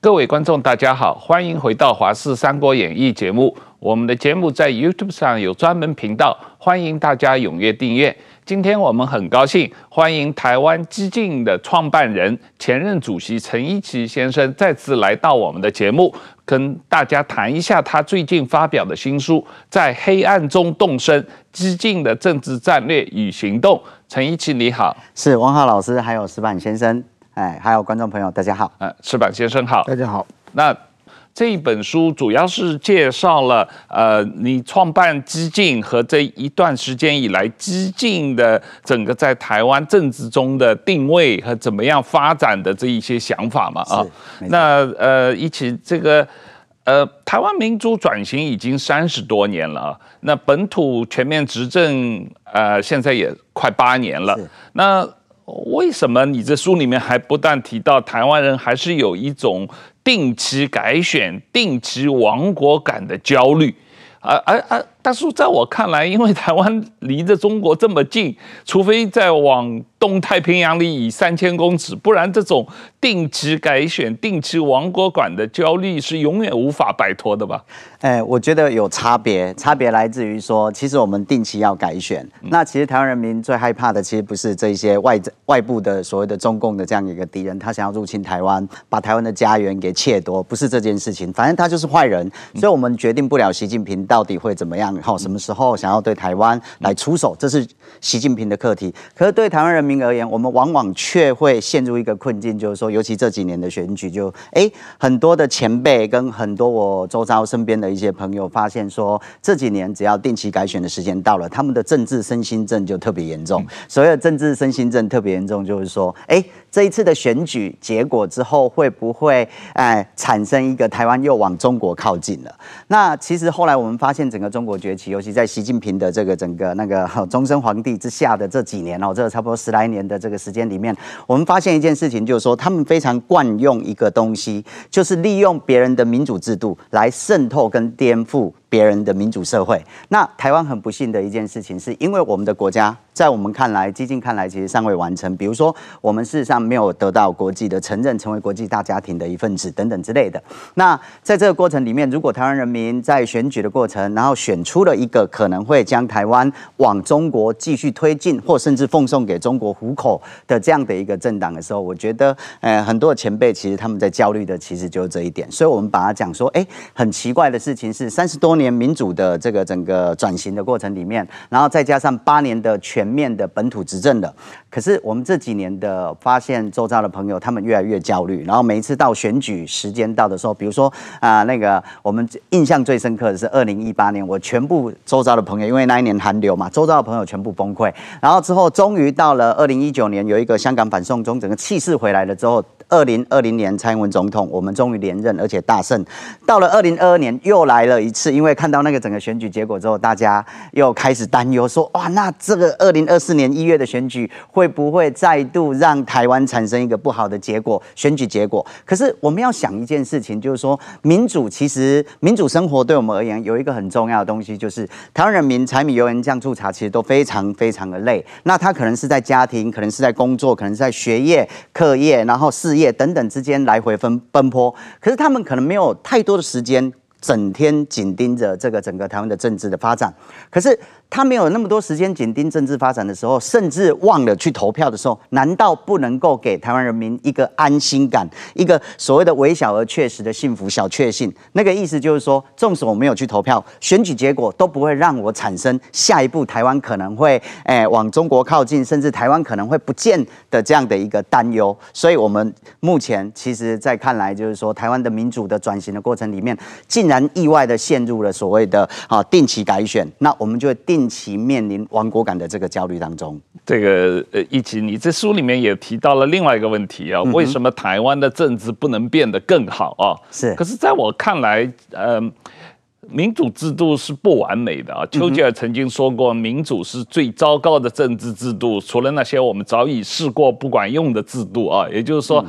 各位观众，大家好，欢迎回到《华视三国演义》节目。我们的节目在 YouTube 上有专门频道，欢迎大家踊跃订阅。今天我们很高兴欢迎台湾激进的创办人、前任主席陈一奇先生再次来到我们的节目，跟大家谈一下他最近发表的新书《在黑暗中动身：激进的政治战略与行动》。陈一奇，你好，是汪浩老师，还有石板先生。哎，还有观众朋友，大家好。呃，矢板先生好，大家好。那这一本书主要是介绍了呃，你创办激进和这一段时间以来激进的整个在台湾政治中的定位和怎么样发展的这一些想法嘛？啊，那呃，一起这个呃，台湾民主转型已经三十多年了啊，那本土全面执政呃，现在也快八年了，那。为什么你这书里面还不但提到台湾人还是有一种定期改选、定期亡国感的焦虑？啊啊啊！大叔，在我看来，因为台湾离着中国这么近，除非在往东太平洋里以三千公尺，不然这种定期改选、定期亡国感的焦虑是永远无法摆脱的吧？哎，我觉得有差别，差别来自于说，其实我们定期要改选。那其实台湾人民最害怕的，其实不是这些外外部的所谓的中共的这样一个敌人，他想要入侵台湾，把台湾的家园给窃夺，不是这件事情。反正他就是坏人，所以我们决定不了习近平到底会怎么样。好，什么时候想要对台湾来出手，这是习近平的课题。可是对台湾人民而言，我们往往却会陷入一个困境，就是说，尤其这几年的选举，就哎，很多的前辈跟很多我周遭身边的一些朋友发现说，这几年只要定期改选的时间到了，他们的政治身心症就特别严重。所谓政治身心症特别严重，就是说，哎，这一次的选举结果之后，会不会哎产生一个台湾又往中国靠近了？那其实后来我们发现，整个中国崛起，尤其在习近平的这个整个那个终身皇帝之下的这几年哦，这个差不多十来年的这个时间里面，我们发现一件事情，就是说他们非常惯用一个东西，就是利用别人的民主制度来渗透跟颠覆。别人的民主社会，那台湾很不幸的一件事情，是因为我们的国家在我们看来，激进看来其实尚未完成。比如说，我们事实上没有得到国际的承认，成为国际大家庭的一份子等等之类的。那在这个过程里面，如果台湾人民在选举的过程，然后选出了一个可能会将台湾往中国继续推进，或甚至奉送给中国糊口的这样的一个政党的时候，我觉得，呃，很多的前辈其实他们在焦虑的，其实就是这一点。所以我们把它讲说，哎，很奇怪的事情是，三十多年民主的这个整个转型的过程里面，然后再加上八年的全面的本土执政的，可是我们这几年的发现，周遭的朋友他们越来越焦虑，然后每一次到选举时间到的时候，比如说啊、那个我们印象最深刻的是二零一八年，我全部周遭的朋友，因为那一年寒流嘛，周遭的朋友全部崩溃，然后之后终于到了二零一九年，有一个香港反送中，整个气势回来了之后。二零二零年蔡英文总统，我们终于连任，而且大胜。到了二零二二年又来了一次，因为看到那个整个选举结果之后，大家又开始担忧说：哇，那这个二零二四年一月的选举会不会再度让台湾产生一个不好的结果？选举结果。可是我们要想一件事情，就是说民主其实民主生活对我们而言有一个很重要的东西，就是台湾人民柴米油盐酱醋茶其实都非常非常的累。那他可能是在家庭，可能是在工作，可能是在学业、课业，然后事业。业等等之间来回奔奔波，可是他们可能没有太多的时间，整天紧盯着这个整个台湾的政治的发展，可是。他没有那么多时间紧盯政治发展的时候，甚至忘了去投票的时候，难道不能够给台湾人民一个安心感，一个所谓的微小而确实的幸福小确幸？那个意思就是说，纵使我没有去投票，选举结果都不会让我产生下一步台湾可能会诶、哎、往中国靠近，甚至台湾可能会不见的这样的一个担忧。所以，我们目前其实在看来，就是说，台湾的民主的转型的过程里面，竟然意外的陷入了所谓的啊定期改选，那我们就定。近期面临亡国感的这个焦虑当中，这个呃，一起你这书里面也提到了另外一个问题啊，为什么台湾的政治不能变得更好啊？是，可是在我看来，呃，民主制度是不完美的啊。丘吉尔曾经说过，民主是最糟糕的政治制度，除了那些我们早已试过不管用的制度啊，也就是说。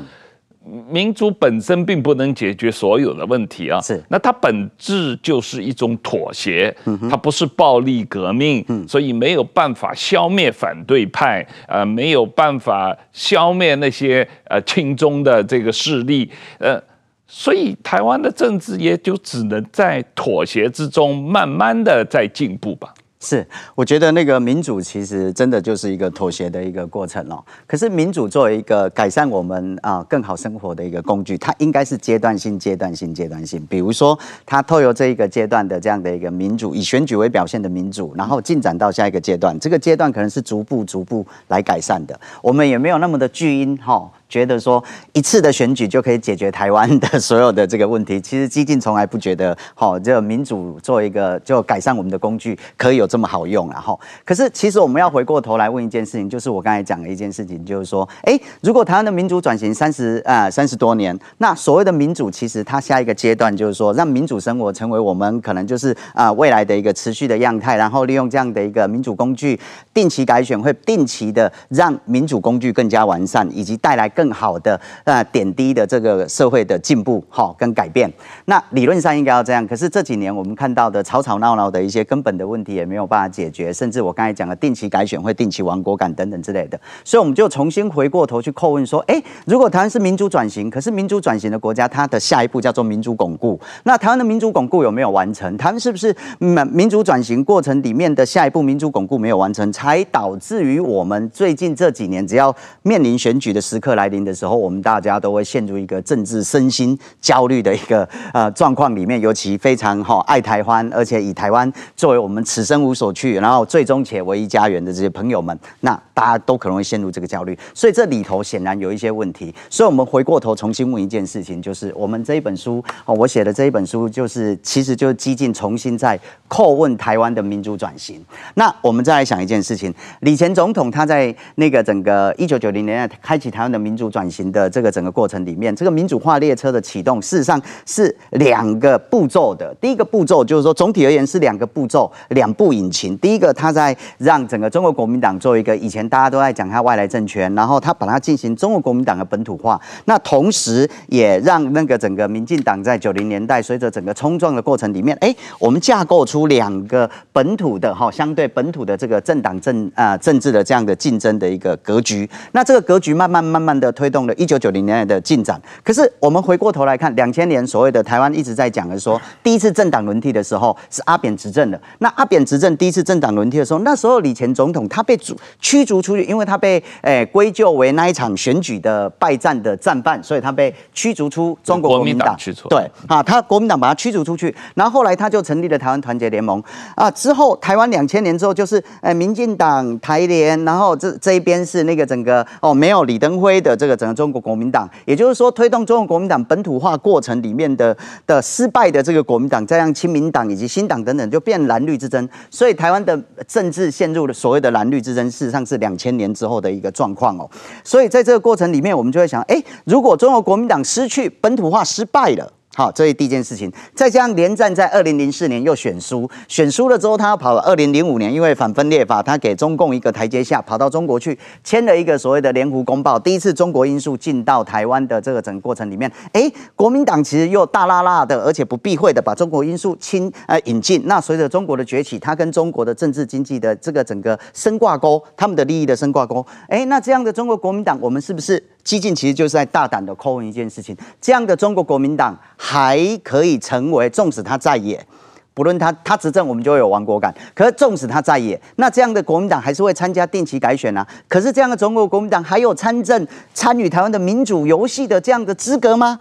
民主本身并不能解决所有的问题啊，是，那它本质就是一种妥协，它不是暴力革命，所以没有办法消灭反对派，呃，没有办法消灭那些呃亲中的这个势力，呃，所以台湾的政治也就只能在妥协之中，慢慢的在进步吧。是，我觉得那个民主其实真的就是一个妥协的一个过程哦。可是民主作为一个改善我们啊更好生活的一个工具，它应该是阶段性、阶段性、阶段性。比如说，它透过这一个阶段的这样的一个民主，以选举为表现的民主，然后进展到下一个阶段，这个阶段可能是逐步、逐步来改善的。我们也没有那么的巨婴哈。觉得说一次的选举就可以解决台湾的所有的这个问题，其实激进从来不觉得，好，这个民主做一个就改善我们的工具可以有这么好用，然后，可是其实我们要回过头来问一件事情，就是我刚才讲的一件事情，就是说，哎，如果台湾的民主转型三十啊三十多年，那所谓的民主，其实它下一个阶段就是说，让民主生活成为我们可能就是啊未来的一个持续的样态，然后利用这样的一个民主工具，定期改选会定期的让民主工具更加完善，以及带来。更好的呃点滴的这个社会的进步哈跟改变，那理论上应该要这样。可是这几年我们看到的吵吵闹闹的一些根本的问题也没有办法解决，甚至我刚才讲的定期改选会定期亡国感等等之类的，所以我们就重新回过头去叩问说，哎，如果台湾是民主转型，可是民主转型的国家，它的下一步叫做民主巩固，那台湾的民主巩固有没有完成？台湾是不是民主转型过程里面的下一步民主巩固没有完成，才导致于我们最近这几年只要面临选举的时刻来的时候，我们大家都会陷入一个政治身心焦虑的一个呃状况里面，尤其非常哈爱台湾，而且以台湾作为我们此生无所去，然后最终且唯一家园的这些朋友们，那大家都可能会陷入这个焦虑，所以这里头显然有一些问题。所以，我们回过头重新问一件事情，就是我们这一本书哦，我写的这一本书，就是其实就是激进重新在叩问台湾的民主转型。那我们再来想一件事情，李前总统他在那个整个一九九零年代开启台湾的民主转型的这个整个过程里面，这个民主化列车的启动，事实上是两个步骤的。第一个步骤就是说，总体而言是两个步骤，两部引擎。第一个，他在让整个中国国民党做一个以前大家都在讲他外来政权，然后他把它进行中国国民党的本土化。那同时也让那个整个民进党在九零年代随着整个冲撞的过程里面，哎，我们架构出两个本土的哈，相对本土的这个政党政啊政治的这样的竞争的一个格局。那这个格局慢慢慢慢的推动了一九九零年代的进展，可是我们回过头来看，两千年所谓的台湾一直在讲的说，第一次政党轮替的时候是阿扁执政的。那阿扁执政第一次政党轮替的时候，那时候李前总统他被逐驱逐出去，因为他被诶归咎为那一场选举的败战的战犯，所以他被驱逐出中国国民党。对啊，他国民党把他驱逐出去，然后后来他就成立了台湾团结联盟啊。之后台湾两千年之后就是诶民进党台联，然后这这一边是那个整个哦没有李登辉的这个整个。中国国民党，也就是说，推动中国国民党本土化过程里面的的失败的这个国民党，再让亲民党以及新党等等，就变蓝绿之争。所以台湾的政治陷入了所谓的蓝绿之争，事实上是两千年之后的一个状况哦。所以在这个过程里面，我们就会想，哎，如果中国国民党失去本土化失败了。好，这是第一件事情。再加上连战在二零零四年又选输，选输了之后，他要跑了二零零五年，因为反分裂法，他给中共一个台阶下，跑到中国去签了一个所谓的联湖公报。第一次中国因素进到台湾的这个整个过程里面，哎，国民党其实又大剌剌的，而且不避讳的把中国因素亲呃引进。那随着中国的崛起，他跟中国的政治经济的这个整个深挂钩，他们的利益的深挂钩。哎，那这样的中国国民党，我们是不是？激进其实就是在大胆的叩问一件事情：这样的中国国民党还可以成为，纵使他在野，不论他他执政，我们就会有亡国感。可是纵使他在野，那这样的国民党还是会参加定期改选啊。可是这样的中国国民党还有参政、参与台湾的民主游戏的这样的资格吗？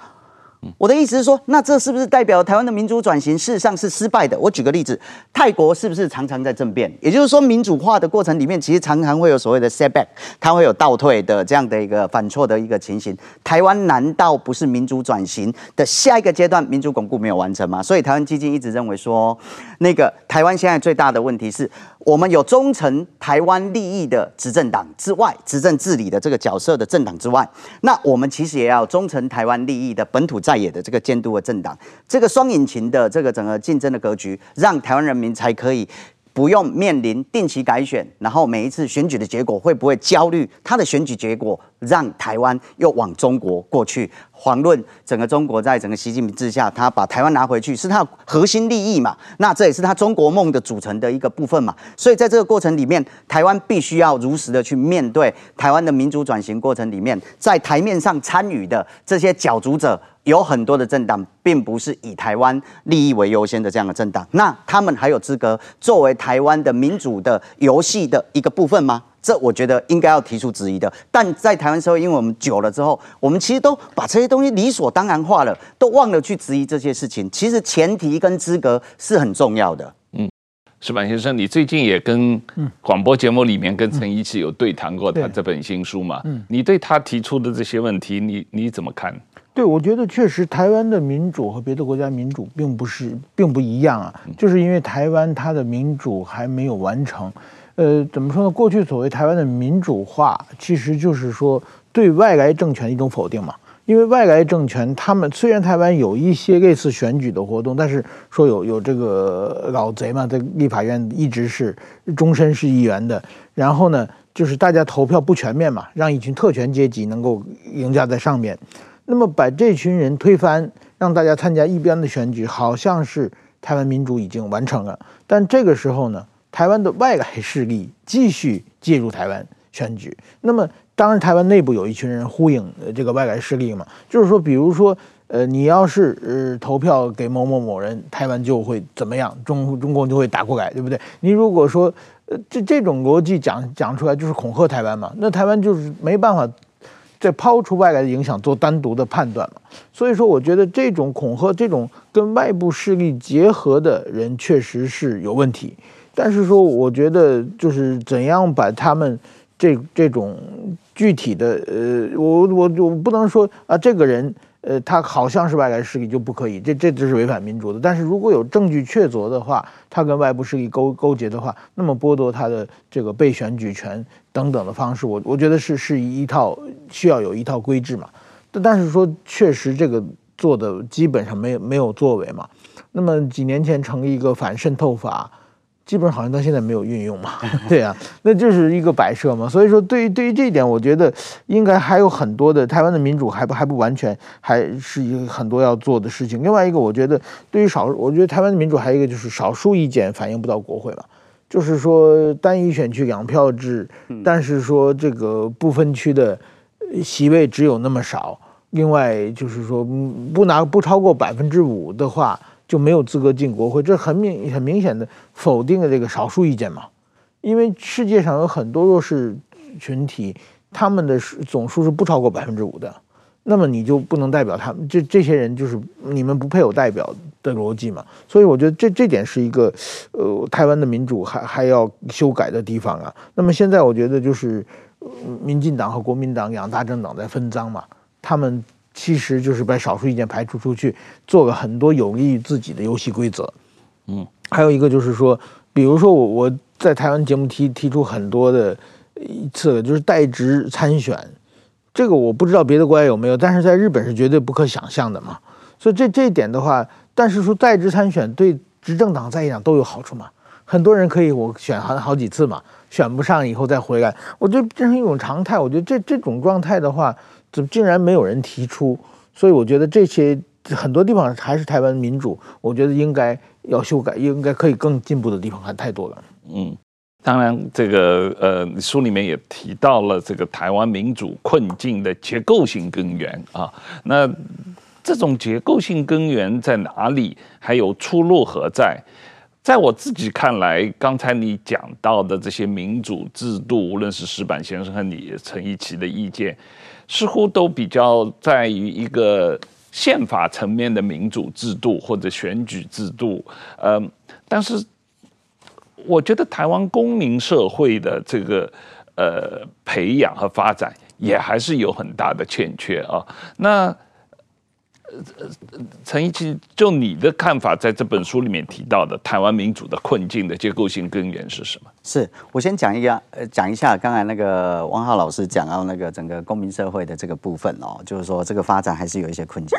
我的意思是说，那这是不是代表台湾的民主转型事实上是失败的？我举个例子，泰国是不是常常在政变？也就是说，民主化的过程里面，其实常常会有所谓的 setback，它会有倒退的这样的一个反错的一个情形。台湾难道不是民主转型的下一个阶段民主巩固没有完成吗？所以台湾基金一直认为说，那个台湾现在最大的问题是。我们有忠诚台湾利益的执政党之外，执政治理的这个角色的政党之外，那我们其实也要忠诚台湾利益的本土在野的这个监督的政党。这个双引擎的这个整个竞争的格局，让台湾人民才可以不用面临定期改选，然后每一次选举的结果会不会焦虑？他的选举结果让台湾又往中国过去，遑论整个中国在整个习近平之下，他把台湾拿回去是他核心利益嘛？那这也是他中国梦的组成的一个部分嘛？所以在这个过程里面，台湾必须要如实的去面对台湾的民主转型过程里面，在台面上参与的这些角逐者，有很多的政党，并不是以台湾利益为优先的这样的政党，那他们还有资格作为台湾的民主的游戏的一个部分吗？这我觉得应该要提出质疑的。但在台湾社会，因为我们久了之后，我们其实都把这些东西理所当然化了，都忘了去质疑这些事情。其实前提跟资格是很重要的。嗯，石板先生，你最近也跟广播节目里面跟陈一奇有对谈过他这本新书嘛？嗯，你对他提出的这些问题，你你怎么看？对，我觉得确实台湾的民主和别的国家民主并不是并不一样啊，就是因为台湾它的民主还没有完成。呃，怎么说呢？过去所谓台湾的民主化，其实就是说对外来政权的一种否定嘛。因为外来政权，他们虽然台湾有一些类似选举的活动，但是说有有这个老贼嘛，在立法院一直是终身是议员的。然后呢，就是大家投票不全面嘛，让一群特权阶级能够凌驾在上面。那么把这群人推翻，让大家参加一边的选举，好像是台湾民主已经完成了。但这个时候呢，台湾的外来势力继续介入台湾选举。那么当然，台湾内部有一群人呼应这个外来势力嘛，就是说，比如说，呃，你要是呃投票给某某某人，台湾就会怎么样，中中共就会打过来，对不对？你如果说呃这这种逻辑讲讲出来，就是恐吓台湾嘛，那台湾就是没办法。在抛出外来的影响做单独的判断嘛，所以说我觉得这种恐吓、这种跟外部势力结合的人确实是有问题。但是说，我觉得就是怎样把他们这这种具体的呃，我我我不能说啊，这个人。呃，他好像是外来势力就不可以，这这就是违反民主的。但是如果有证据确凿的话，他跟外部势力勾勾结的话，那么剥夺他的这个被选举权等等的方式，我我觉得是是一套需要有一套规制嘛。但但是说确实这个做的基本上没有没有作为嘛。那么几年前成立一个反渗透法。基本上好像到现在没有运用嘛，对啊，那就是一个摆设嘛。所以说，对于对于这一点，我觉得应该还有很多的台湾的民主还不还不完全，还是一个很多要做的事情。另外一个，我觉得对于少，我觉得台湾的民主还有一个就是少数意见反映不到国会嘛，就是说单一选区两票制，但是说这个不分区的席位只有那么少，另外就是说不拿不超过百分之五的话。就没有资格进国会，这很明很明显的否定了这个少数意见嘛。因为世界上有很多弱势群体，他们的总数是不超过百分之五的，那么你就不能代表他们，这这些人就是你们不配有代表的逻辑嘛。所以我觉得这这点是一个，呃，台湾的民主还还要修改的地方啊。那么现在我觉得就是，民进党和国民党两大政党在分赃嘛，他们。其实就是把少数意见排除出去，做了很多有利于自己的游戏规则。嗯，还有一个就是说，比如说我我在台湾节目提提出很多的一次，就是代职参选，这个我不知道别的国家有没有，但是在日本是绝对不可想象的嘛。所以这这一点的话，但是说代职参选对执政党在野党都有好处嘛。很多人可以我选好好几次嘛，选不上以后再回来，我觉得这是一种常态。我觉得这这种状态的话。怎么竟然没有人提出？所以我觉得这些很多地方还是台湾民主，我觉得应该要修改，应该可以更进步的地方还太多了。嗯，当然，这个呃，书里面也提到了这个台湾民主困境的结构性根源啊。那这种结构性根源在哪里？还有出路何在？在我自己看来，刚才你讲到的这些民主制度，无论是石板先生和你陈一奇的意见。似乎都比较在于一个宪法层面的民主制度或者选举制度，呃，但是我觉得台湾公民社会的这个呃培养和发展也还是有很大的欠缺啊。那，陈一奇，就你的看法，在这本书里面提到的台湾民主的困境的结构性根源是什么？是我先讲一下，呃，讲一下刚才那个汪浩老师讲到那个整个公民社会的这个部分哦，就是说这个发展还是有一些困境。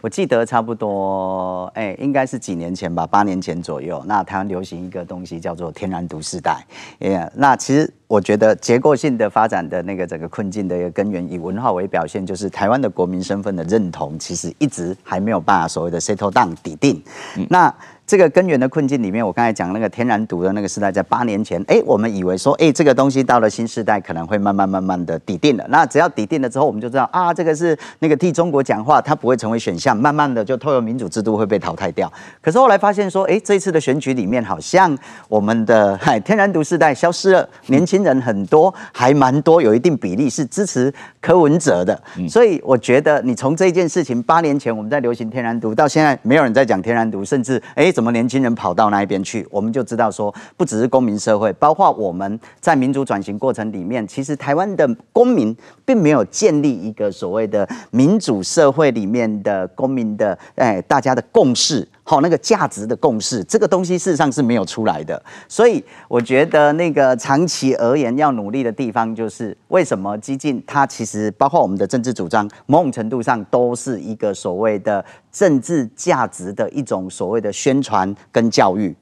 我记得差不多，哎，应该是几年前吧，八年前左右，那台湾流行一个东西叫做“天然独世代”。哎，那其实我觉得结构性的发展的那个整个困境的一个根源，以文化为表现，就是台湾的国民身份的认同，其实一直还没有办法所谓的 settle down 底定。嗯、那这个根源的困境里面，我刚才讲那个天然独的那个时代，在八年前，哎，我们以为说，哎，这个东西到了新时代，可能会慢慢慢慢的底定了。那只要底定了之后，我们就知道啊，这个是那个替中国讲话，它不会成为选项，慢慢的就透过民主制度会被淘汰掉。可是后来发现说，哎，这一次的选举里面，好像我们的嗨 天然独时代消失了，年轻人很多，还蛮多，有一定比例是支持柯文哲的。所以我觉得，你从这件事情，八年前我们在流行天然独，到现在没有人在讲天然独，甚至哎。怎么年轻人跑到那一边去？我们就知道说，不只是公民社会，包括我们在民主转型过程里面，其实台湾的公民并没有建立一个所谓的民主社会里面的公民的哎，大家的共识，好，那个价值的共识，这个东西事实上是没有出来的。所以我觉得那个长期而言要努力的地方，就是为什么激进它其实包括我们的政治主张，某种程度上都是一个所谓的。政治价值的一种所谓的宣传跟教育，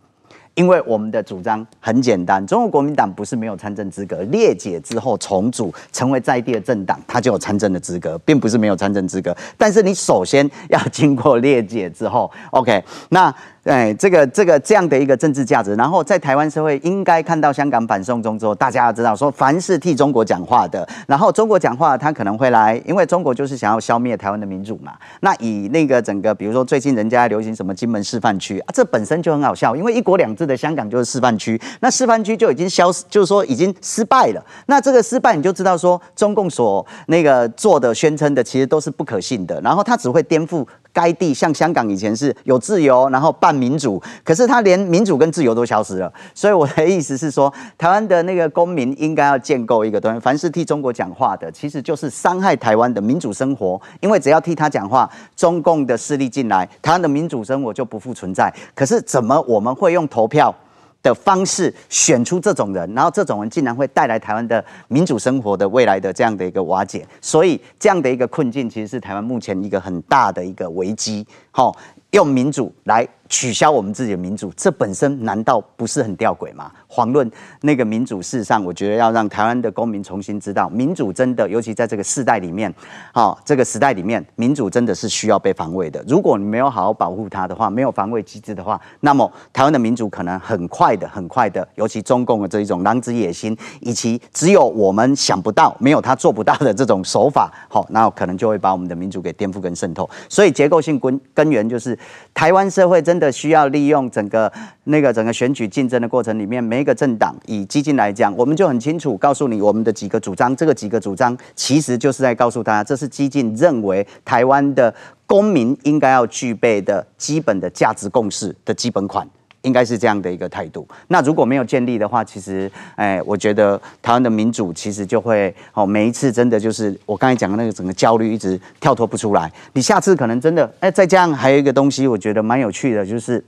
因为我们的主张很简单，中国国民党不是没有参政资格，裂解之后重组成为在地的政党，它就有参政的资格，并不是没有参政资格。但是你首先要经过裂解之后，OK，那。对，这个这个这样的一个政治价值，然后在台湾社会应该看到香港反送中之后，大家要知道说，凡是替中国讲话的，然后中国讲话，他可能会来，因为中国就是想要消灭台湾的民主嘛。那以那个整个，比如说最近人家流行什么金门示范区啊，这本身就很好笑，因为一国两制的香港就是示范区，那示范区就已经消失，就是说已经失败了。那这个失败你就知道说，中共所那个做的宣称的其实都是不可信的，然后他只会颠覆。该地像香港以前是有自由，然后半民主，可是他连民主跟自由都消失了。所以我的意思是说，台湾的那个公民应该要建构一个东西，凡是替中国讲话的，其实就是伤害台湾的民主生活。因为只要替他讲话，中共的势力进来，台湾的民主生活就不复存在。可是怎么我们会用投票的方式选出这种人，然后这种人竟然会带来台湾的民主生活的未来的这样的一个瓦解，所以这样的一个困境其实是台湾目前一个很大的一个危机。好，用民主来。取消我们自己的民主，这本身难道不是很吊诡吗？遑论那个民主，事实上，我觉得要让台湾的公民重新知道，民主真的，尤其在这个世代里面，好，这个时代里面，民主真的是需要被防卫的。如果你没有好好保护它的话，没有防卫机制的话，那么台湾的民主可能很快的、很快的，尤其中共的这一种狼子野心，以及只有我们想不到、没有他做不到的这种手法，好，那可能就会把我们的民主给颠覆跟渗透。所以结构性根根源就是台湾社会真的。需要利用整个那个整个选举竞争的过程里面，每一个政党以激进来讲，我们就很清楚告诉你我们的几个主张。这个几个主张其实就是在告诉大家，这是激进认为台湾的公民应该要具备的基本的价值共识的基本款，应该是这样的一个态度。那如果没有建立的话，其实哎，我觉得台湾的民主其实就会哦，每一次真的就是我刚才讲的那个整个焦虑一直跳脱不出来。你下次可能真的哎，再这样还有一个东西，我觉得蛮有趣的，就是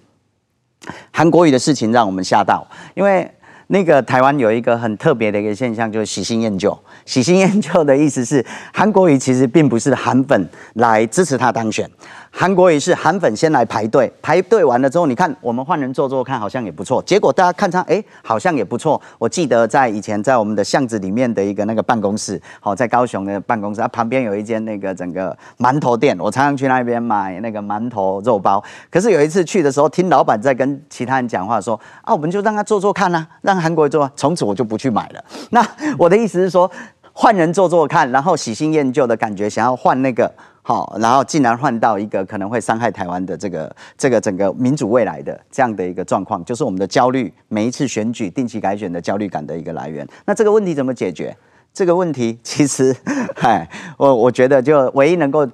韩国瑜的事情让我们吓到，因为那个台湾有一个很特别的一个现象，就是喜新厌旧。喜新厌旧的意思是，韩国瑜其实并不是韩粉来支持他当选。韩国也是韩粉先来排队，排队完了之后，你看我们换人做做看，好像也不错。结果大家看上，哎，好像也不错。我记得在以前在我们的巷子里面的一个那个办公室，好，在高雄的办公室，它旁边有一间那个整个馒头店，我常常去那边买那个馒头肉包。可是有一次去的时候，听老板在跟其他人讲话，说啊，我们就让他做做看啊，让韩国做，从此我就不去买了。那我的意思是说，换人做做看，然后喜新厌旧的感觉，想要换那个。好，然后竟然换到一个可能会伤害台湾的这个这个整个民主未来的这样的一个状况，就是我们的焦虑，每一次选举定期改选的焦虑感的一个来源。那这个问题怎么解决？这个问题其实，嗨，我我觉得就唯一能够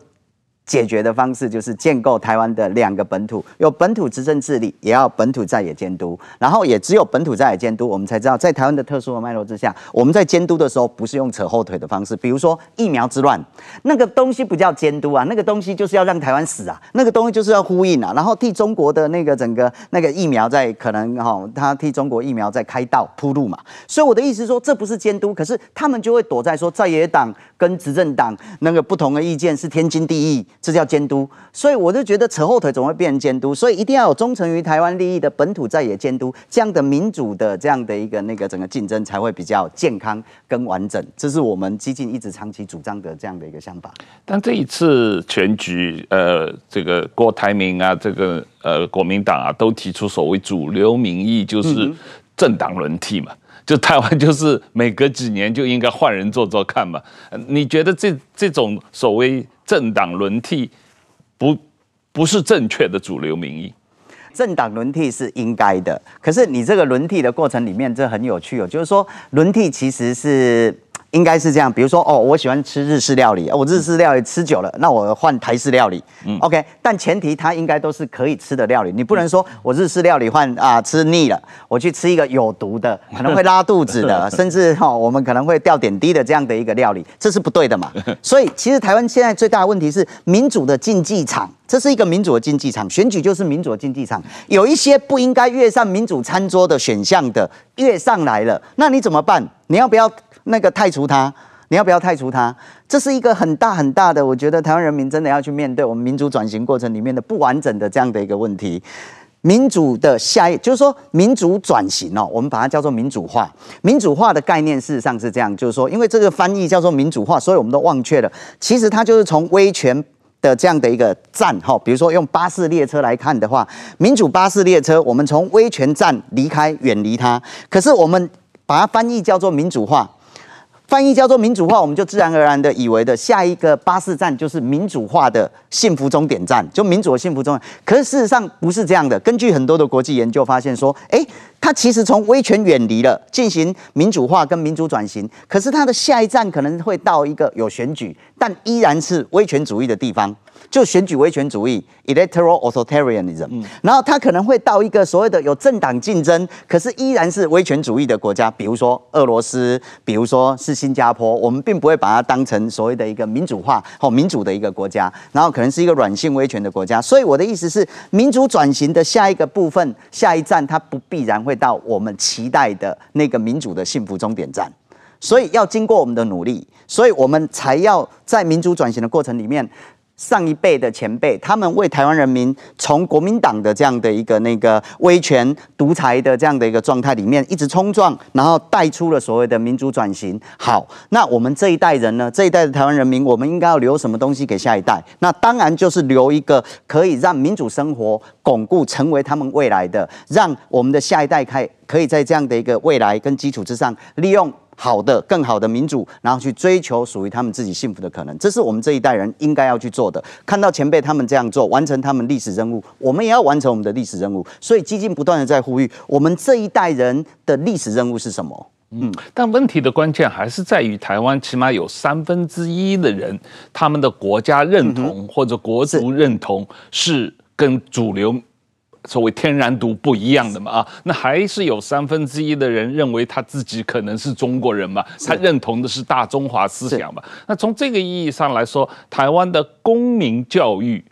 解决的方式就是建构台湾的两个本土，有本土执政治理，也要本土在野监督。然后也只有本土在野监督，我们才知道在台湾的特殊的脉络之下，我们在监督的时候不是用扯后腿的方式。比如说疫苗之乱，那个东西不叫监督啊，那个东西就是要让台湾死啊，那个东西就是要呼应啊，然后替中国的那个整个那个疫苗在可能哈，他替中国疫苗在开道铺路嘛。所以我的意思说，这不是监督，可是他们就会躲在说在野党跟执政党那个不同的意见是天经地义，这叫监督。所以我就觉得扯后腿总会变成监督，所以一定要有忠诚于台湾利益的本土在野监督，这样的民主的这样的一个那个整个竞争才会比较健康跟完整。这是我们激进一直长期主张的这样的一个想法。但这一次全局，呃，这个郭台铭啊，这个呃国民党啊，都提出所谓主流民意，就是政党轮替嘛。就台湾就是每隔几年就应该换人做做看嘛？你觉得这这种所谓政党轮替不不是正确的主流民意？政党轮替是应该的，可是你这个轮替的过程里面，这很有趣哦，就是说轮替其实是。应该是这样，比如说哦，我喜欢吃日式料理，我日式料理吃久了，那我换台式料理，嗯，OK，但前提它应该都是可以吃的料理，你不能说我日式料理换啊吃腻了，我去吃一个有毒的，可能会拉肚子的，甚至哈、哦、我们可能会掉点滴的这样的一个料理，这是不对的嘛。所以其实台湾现在最大的问题是民主的竞技场，这是一个民主的竞技场，选举就是民主的竞技场，有一些不应该跃上民主餐桌的选项的跃上来了，那你怎么办？你要不要？那个汰除他，你要不要汰除他？这是一个很大很大的，我觉得台湾人民真的要去面对我们民主转型过程里面的不完整的这样的一个问题。民主的下一，就是说民主转型哦，我们把它叫做民主化。民主化的概念事实上是这样，就是说，因为这个翻译叫做民主化，所以我们都忘却了。其实它就是从威权的这样的一个站哈，比如说用巴士列车来看的话，民主巴士列车，我们从威权站离开，远离它。可是我们把它翻译叫做民主化。翻译叫做民主化，我们就自然而然的以为的下一个巴士站就是民主化的幸福终点站，就民主的幸福终点。可是事实上不是这样的。根据很多的国际研究发现说，诶，它其实从威权远离了，进行民主化跟民主转型。可是它的下一站可能会到一个有选举，但依然是威权主义的地方。就选举威权主义 （electoral authoritarianism），嗯，然后他可能会到一个所谓的有政党竞争，可是依然是威权主义的国家，比如说俄罗斯，比如说是新加坡，我们并不会把它当成所谓的一个民主化或民主的一个国家，然后可能是一个软性威权的国家。所以我的意思是，民主转型的下一个部分、下一站，它不必然会到我们期待的那个民主的幸福终点站，所以要经过我们的努力，所以我们才要在民主转型的过程里面。上一辈的前辈，他们为台湾人民从国民党的这样的一个那个威权独裁的这样的一个状态里面一直冲撞，然后带出了所谓的民主转型。好，那我们这一代人呢？这一代的台湾人民，我们应该要留什么东西给下一代？那当然就是留一个可以让民主生活巩固，成为他们未来的，让我们的下一代可以可以在这样的一个未来跟基础之上利用。好的，更好的民主，然后去追求属于他们自己幸福的可能，这是我们这一代人应该要去做的。看到前辈他们这样做，完成他们历史任务，我们也要完成我们的历史任务。所以基金不断的在呼吁，我们这一代人的历史任务是什么？嗯，但问题的关键还是在于台湾起码有三分之一的人，他们的国家认同或者国族认同是跟主流。所谓天然独不一样的嘛啊，那还是有三分之一的人认为他自己可能是中国人嘛，他认同的是大中华思想嘛。那从这个意义上来说，台湾的公民教育，嗯。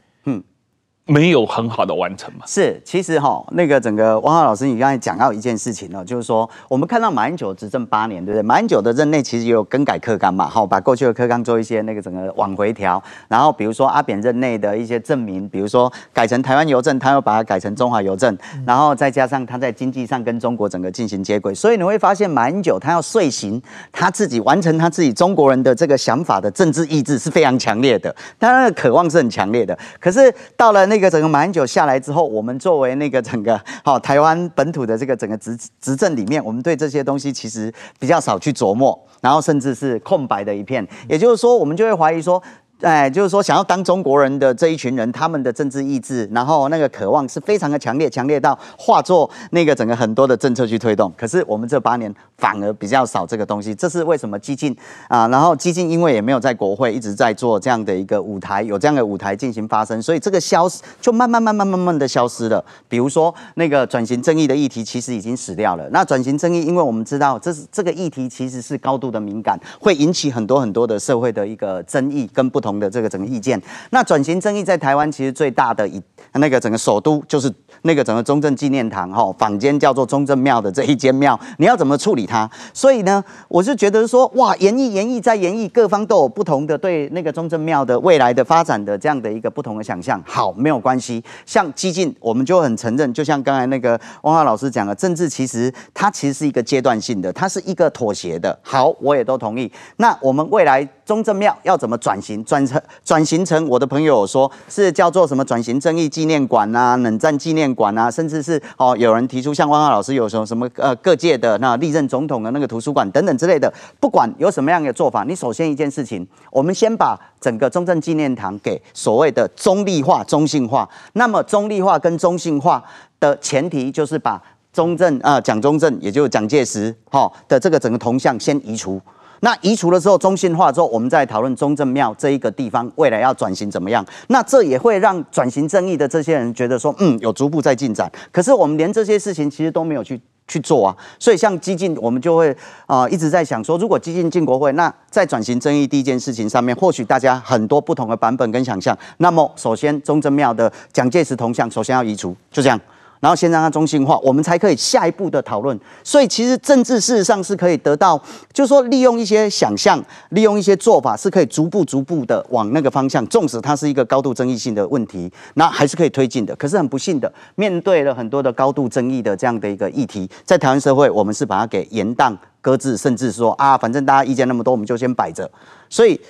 没有很好的完成嘛？是，其实哈，那个整个汪浩老师，你刚才讲到一件事情呢，就是说，我们看到马英九执政八年，对不对？马英九的任内其实也有更改课纲嘛，好，把过去的课纲做一些那个整个往回调，然后比如说阿扁任内的一些证明，比如说改成台湾邮政，他又把它改成中华邮政，然后再加上他在经济上跟中国整个进行接轨，所以你会发现马英九他要遂行他自己完成他自己中国人的这个想法的政治意志是非常强烈的，当然渴望是很强烈的，可是到了那。这个整个马英九下来之后，我们作为那个整个 好台湾本土的这个整个执执政里面，我们对这些东西其实比较少去琢磨，然后甚至是空白的一片。也就是说，我们就会怀疑说，哎，就是说想要当中国人的这一群人，他们的政治意志，然后那个渴望是非常的强烈，强烈到化作那个整个很多的政策去推动。可是我们这八年反而比较少这个东西，这是为什么？激进啊，然后激进因为也没有在国会一直在做这样的一个舞台，有这样的舞台进行发声，所以这个消失就慢慢慢慢慢慢的消失了。比如说那个转型正义的议题，其实已经死掉了。那转型正义，因为我们知道这是这个议题其实是高度的敏感，会引起很多很多的社会的一个争议跟不同。同的这个整个意见，那转型正义在台湾其实最大的一那个整个首都就是那个整个中正纪念堂哈，坊间叫做中正庙的这一间庙，你要怎么处理它？所以呢，我是觉得说哇，研议研议再研议，各方都有不同的对那个中正庙的未来的发展的这样的一个不同的想象。好，没有关系，像激进，我们就很承认，就像刚才那个汪浩老师讲的，政治其实它其实是一个阶段性的，它是一个妥协的。好，我也都同意。那我们未来中正庙要怎么转型转？转成转型成我的朋友说是叫做什么转型正义纪念馆啊、冷战纪念馆啊，甚至是哦有人提出像汪浩老师有什么什么呃各界的那历任总统的那个图书馆等等之类的，不管有什么样的做法，你首先一件事情，我们先把整个中正纪念堂给所谓的中立化、中性化。那么中立化跟中性化的前提就是把中正啊、蒋中正，也就是蒋介石哈的这个整个铜像先移除。那移除了之后，中心化之后，我们再讨论中正庙这一个地方未来要转型怎么样？那这也会让转型正义的这些人觉得说，嗯，有逐步在进展。可是我们连这些事情其实都没有去去做啊。所以像激进，我们就会啊、一直在想说，如果激进进国会，那在转型正义第一件事情上面，或许大家很多不同的版本跟想象。那么首先，中正庙的蒋介石铜像首先要移除，就这样。然后先让它中性化，我们才可以下一步的讨论。所以其实政治事实上是可以得到，就是说利用一些想象，利用一些做法，是可以逐步逐步的往那个方向。纵使它是一个高度争议性的问题，那还是可以推进的。可是很不幸的，面对了很多的高度争议的这样的一个议题，在台湾社会，我们是把它给延宕、搁置，甚至说啊，反正大家意见那么多，我们就先摆着。所以。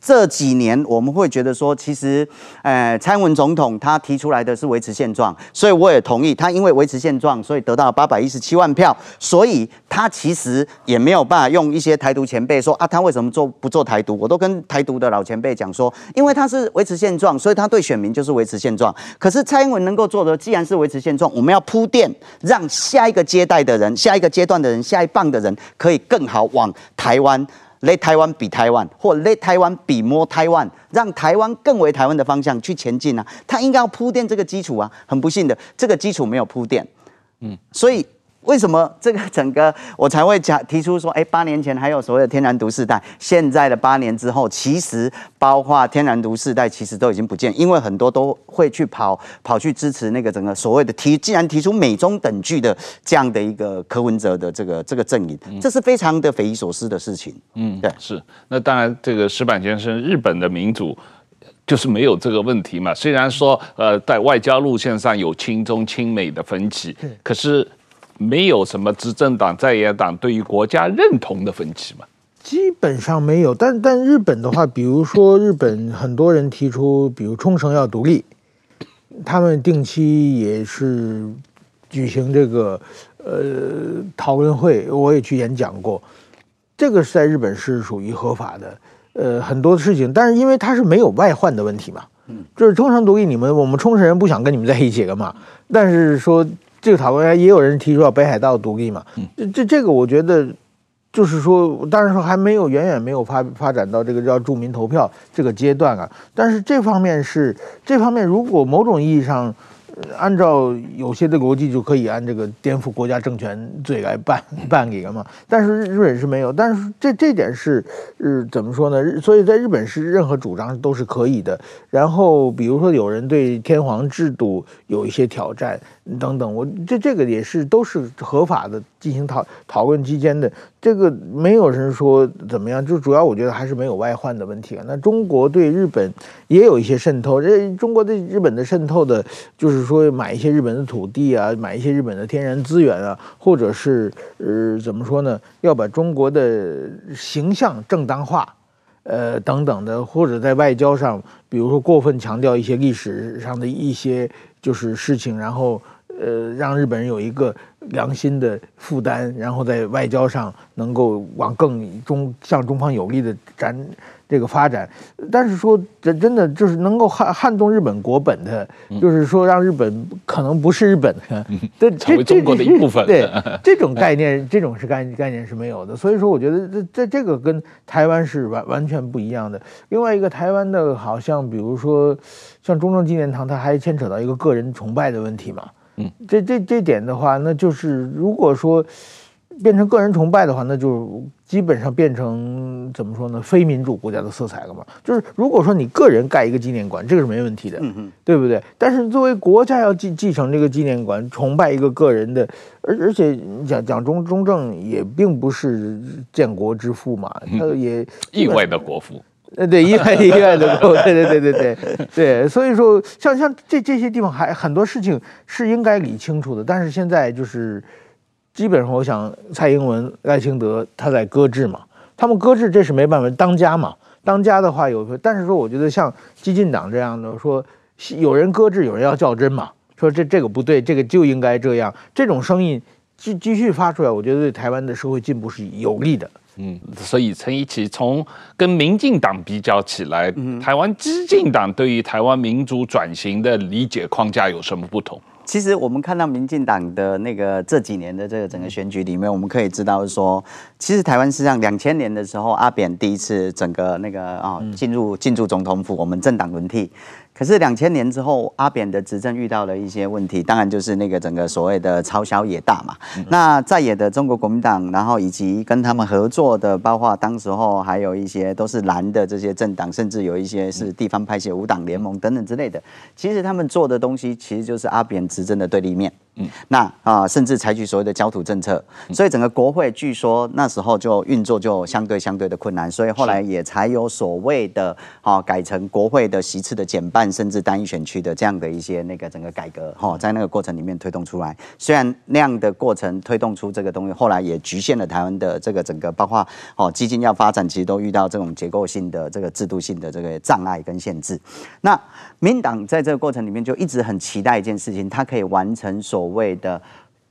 这几年我们会觉得说，其实，呃，蔡英文总统他提出来的是维持现状，所以我也同意他，因为维持现状，所以得到了八百一十七万票，所以他其实也没有办法用一些台独前辈说啊，他为什么做不做台独？我都跟台独的老前辈讲说，因为他是维持现状，所以他对选民就是维持现状。可是蔡英文能够做的，既然是维持现状，我们要铺垫，让下一个阶段的人、下一个阶段的人、下一棒的人可以更好往台湾。Let 台湾比台湾，或 Let 台湾比 more 台湾，让台湾更为台湾的方向去前进啊！他应该要铺垫这个基础啊！很不幸的，这个基础没有铺垫，嗯，所以。为什么这个整个我才会讲提出说，哎，八年前还有所谓的天然毒世代，现在的八年之后，其实包括天然毒世代，其实都已经不见，因为很多都会去跑跑去支持那个整个所谓的提，既然提出美中等距的这样的一个柯文哲的这个这个阵营，这是非常的匪夷所思的事情。嗯，对，是。那当然，这个石板先生，日本的民主就是没有这个问题嘛。虽然说，呃，在外交路线上有亲中亲美的分歧，可是。没有什么执政党在野党对于国家认同的分歧吗？基本上没有，但但日本的话，比如说日本很多人提出，比如冲绳要独立，他们定期也是举行这个呃讨论会，我也去演讲过，这个是在日本是属于合法的，呃很多事情，但是因为它是没有外患的问题嘛，嗯，就是冲绳独立，你们我们冲绳人不想跟你们在一起了嘛，但是说。这个讨论也有人提出要北海道独立嘛？这这这个我觉得就是说，当然说还没有远远没有发发展到这个叫住民投票这个阶段啊。但是这方面是这方面，如果某种意义上。按照有些的逻辑，就可以按这个颠覆国家政权罪来办 办理了嘛。但是日本是没有，但是这这点是是怎么说呢？所以在日本是任何主张都是可以的。然后比如说有人对天皇制度有一些挑战等等，我这这个也是都是合法的进行讨讨论期间的。这个没有人说怎么样，就主要我觉得还是没有外患的问题。那中国对日本也有一些渗透，这中国对日本的渗透的，就是说买一些日本的土地啊，买一些日本的天然资源啊，或者是呃怎么说呢，要把中国的形象正当化，呃等等的，或者在外交上，比如说过分强调一些历史上的一些就是事情，然后。呃，让日本人有一个良心的负担，然后在外交上能够往更中向中方有利的展。这个发展，但是说这真的就是能够撼撼动日本国本的，就是说让日本可能不是日本 的，这成为中国的一部分。对 这种概念，这种是概概念是没有的。所以说，我觉得这这这个跟台湾是完完全不一样的。另外一个台湾的，好像比如说像中正纪念堂，它还牵扯到一个个人崇拜的问题嘛。嗯，这这这点的话，那就是如果说。变成个人崇拜的话，那就基本上变成怎么说呢？非民主国家的色彩了嘛。就是如果说你个人盖一个纪念馆，这个是没问题的，对不对？但是作为国家要继继承这个纪念馆，崇拜一个个人的，而而且讲讲中中正也并不是建国之父嘛，他也意外的国父，呃，对，意外意外的对对对对对对。所以说，像像这这些地方还很多事情是应该理清楚的，但是现在就是。基本上，我想蔡英文、赖清德他在搁置嘛，他们搁置这是没办法，当家嘛，当家的话有，但是说我觉得像激进党这样的说，有人搁置，有人要较真嘛，说这这个不对，这个就应该这样，这种声音继继续发出来，我觉得对台湾的社会进步是有利的。嗯，所以陈怡棋从跟民进党比较起来，台湾激进党对于台湾民主转型的理解框架有什么不同？其实我们看到民进党的那个这几年的这个整个选举里面，我们可以知道说，其实台湾实际上两千年的时候，阿扁第一次整个那个啊进入进驻总统府，我们政党轮替。可是两千年之后，阿扁的执政遇到了一些问题，当然就是那个整个所谓的超小也大嘛。那在野的中国国民党，然后以及跟他们合作的，包括当时候还有一些都是蓝的这些政党，甚至有一些是地方派系五党联盟等等之类的。其实他们做的东西，其实就是阿扁执政的对立面。嗯，那啊，甚至采取所谓的焦土政策，所以整个国会据说那时候就运作就相对相对的困难，所以后来也才有所谓的啊改成国会的席次的减半，甚至单一选区的这样的一些那个整个改革哈，在那个过程里面推动出来。虽然那样的过程推动出这个东西，后来也局限了台湾的这个整个包括哦基金要发展，其实都遇到这种结构性的这个制度性的这个障碍跟限制。那民党在这个过程里面就一直很期待一件事情，它可以完成所谓的。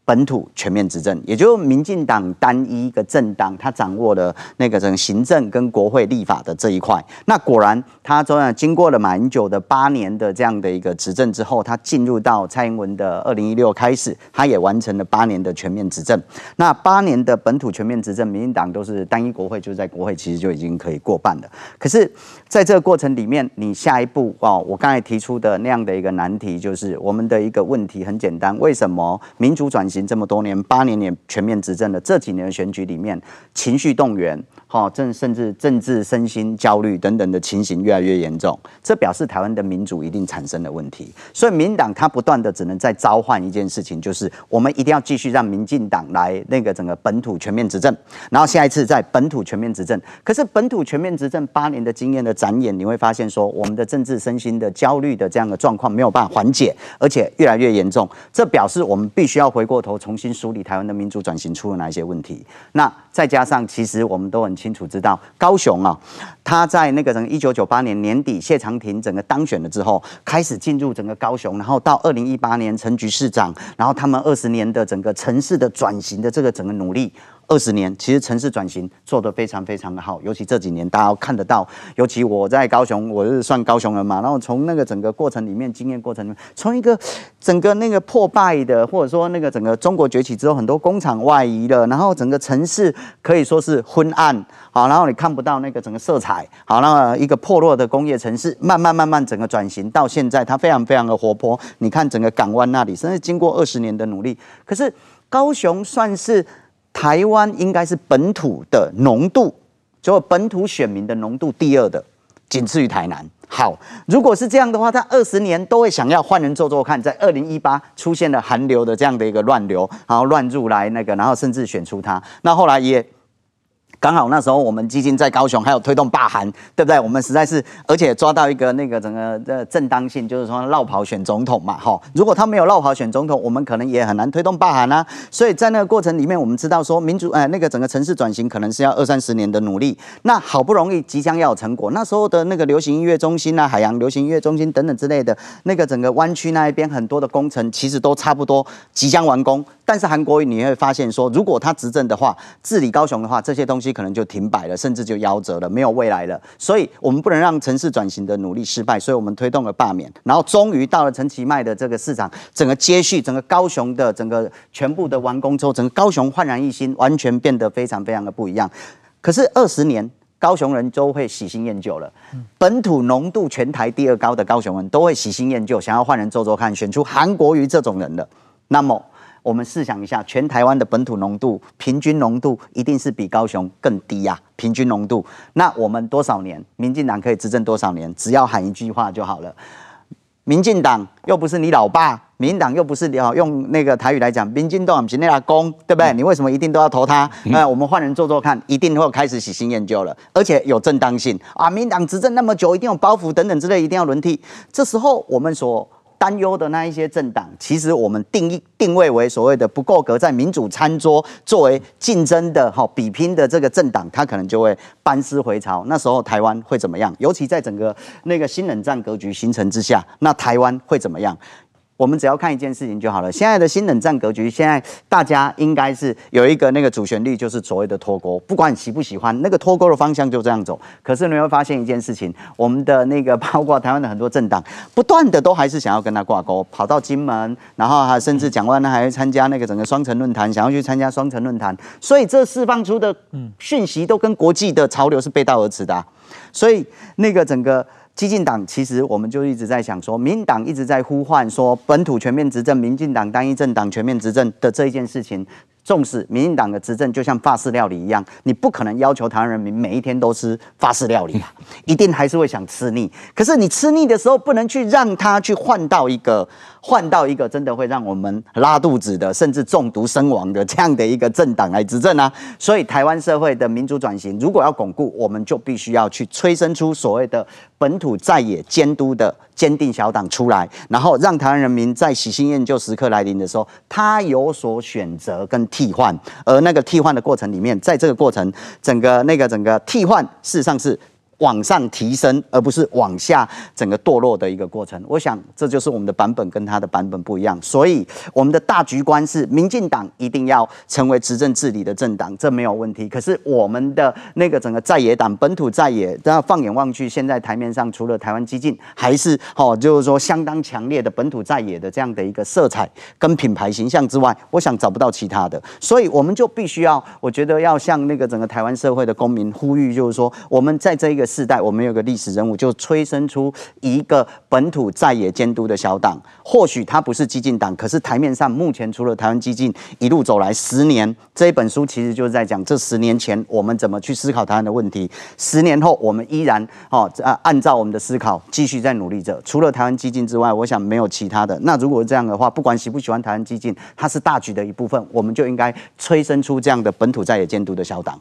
本土全面执政，也就民进党单一一个政党，他掌握了那个整行政跟国会立法的这一块。那果然，他昨天经过了马英九的八年的这样的一个执政之后，他进入到蔡英文的二零一六开始，他也完成了八年的全面执政。那八年的本土全面执政，民进党都是单一国会，就在国会其实就已经可以过半了。可是，在这个过程里面，你下一步哦，我刚才提出的那样的一个难题，就是我们的一个问题很简单：为什么民主转型？这么多年，八年也全面执政的这几年的选举里面，情绪动员，哈，政甚至政治身心焦虑等等的情形越来越严重，这表示台湾的民主一定产生了问题。所以民党他不断的只能在召唤一件事情，就是我们一定要继续让民进党来那个整个本土全面执政，然后下一次在本土全面执政。可是本土全面执政八年的经验的展演，你会发现说，我们的政治身心的焦虑的这样的状况没有办法缓解，而且越来越严重。这表示我们必须要回过头。重新梳理台湾的民主转型出了哪一些问题？那再加上，其实我们都很清楚知道，高雄啊，他在那个整个一九九八年年底谢长廷整个当选了之后，开始进入整个高雄，然后到二零一八年陈菊市长，然后他们二十年的整个城市的转型的这个整个努力。二十年，其实城市转型做得非常非常的好，尤其这几年大家看得到，尤其我在高雄，我是算高雄人嘛，然后从那个整个过程里面，经验过程里面，从一个整个那个破败的，或者说那个整个中国崛起之后，很多工厂外移了，然后整个城市可以说是昏暗，好，然后你看不到那个整个色彩，好，那一个破落的工业城市，慢慢慢慢整个转型到现在，它非常非常的活泼，你看整个港湾那里，甚至经过二十年的努力，可是高雄算是。台湾应该是本土的浓度，就本土选民的浓度第二的，仅次于台南。好，如果是这样的话，他二十年都会想要换人做做看。在二零一八出现了韩流的这样的一个乱流，然后乱入来那个，然后甚至选出他。那后来也刚好那时候我们基金在高雄，还有推动罢韩，对不对？我们实在是，而且抓到一个那个整个的正当性，就是说绕跑选总统嘛，哈。如果他没有绕跑选总统，我们可能也很难推动罢韩啊。所以在那个过程里面，我们知道说民主，呃，那个整个城市转型可能是要二三十年的努力。那好不容易即将要有成果，那时候的那个流行音乐中心啊，海洋流行音乐中心等等之类的，那个整个湾区那一边很多的工程其实都差不多即将完工。但是韩国瑜你会发现说，如果他执政的话，治理高雄的话，这些东西可能就停摆了，甚至就夭折了，没有未来了。所以，我们不能让城市转型的努力失败。所以我们推动了罢免，然后终于到了陈其迈的这个市场，整个接续，整个高雄的整个全部的完工之后，整个高雄焕然一新，完全变得非常非常的不一样。可是二十年，高雄人都会喜新厌旧了。本土浓度全台第二高的高雄人都会喜新厌旧，想要换人做做看，选出韩国瑜这种人的。那么。我们试想一下，全台湾的本土浓度平均浓度一定是比高雄更低呀、啊，平均浓度。那我们多少年，民进党可以执政多少年？只要喊一句话就好了。民进党又不是你老爸，民进党又不是你要用那个台语来讲，民进党不是你阿公，对不对？你为什么一定都要投他？那我们换人做做看，一定会开始喜新厌旧了，而且有正当性啊。民进党执政那么久，一定有包袱等等之类，一定要轮替。这时候我们所担忧的那一些政党，其实我们定义定位为所谓的不够格在民主餐桌作为竞争的哈比拼的这个政党，他可能就会班师回朝。那时候台湾会怎么样？尤其在整个那个新冷战格局形成之下，那台湾会怎么样？我们只要看一件事情就好了。现在的新冷战格局，现在大家应该是有一个那个主旋律，就是所谓的脱钩。不管你喜不喜欢，那个脱钩的方向就这样走。可是你会发现一件事情，我们的那个包括台湾的很多政党，不断的都还是想要跟他挂钩，跑到金门，然后还甚至蒋万安还参加那个整个双城论坛，想要去参加双城论坛。所以这释放出的讯息都跟国际的潮流是背道而驰的。所以那个整个。激进党其实我们就一直在想说，民党一直在呼唤说本土全面执政，民进党单一政党全面执政的这一件事情。纵使民进党的执政就像法式料理一样，你不可能要求台湾人民每一天都吃法式料理啊，一定还是会想吃腻。可是你吃腻的时候，不能去让他去换到一个换到一个真的会让我们拉肚子的，甚至中毒身亡的这样的一个政党来执政啊。所以台湾社会的民主转型，如果要巩固，我们就必须要去催生出所谓的本土在野监督的。坚定小党出来，然后让台湾人民在喜新厌旧时刻来临的时候，他有所选择跟替换，而那个替换的过程里面，在这个过程，整个那个整个替换，事实上是。往上提升，而不是往下整个堕落的一个过程。我想这就是我们的版本跟他的版本不一样。所以我们的大局观是，民进党一定要成为执政治理的政党，这没有问题。可是我们的那个整个在野党、本土在野，然后放眼望去，现在台面上除了台湾激进，还是哦，就是说相当强烈的本土在野的这样的一个色彩跟品牌形象之外，我想找不到其他的。所以我们就必须要，我觉得要向那个整个台湾社会的公民呼吁，就是说我们在这一个。世代，我们有个历史人物，就催生出一个本土在野监督的小党。或许他不是激进党，可是台面上目前除了台湾激进一路走来十年，这一本书其实就是在讲这十年前我们怎么去思考台湾的问题。十年后，我们依然哦啊按照我们的思考继续在努力着。除了台湾激进之外，我想没有其他的。那如果这样的话，不管喜不喜欢台湾激进，它是大局的一部分，我们就应该催生出这样的本土在野监督的小党。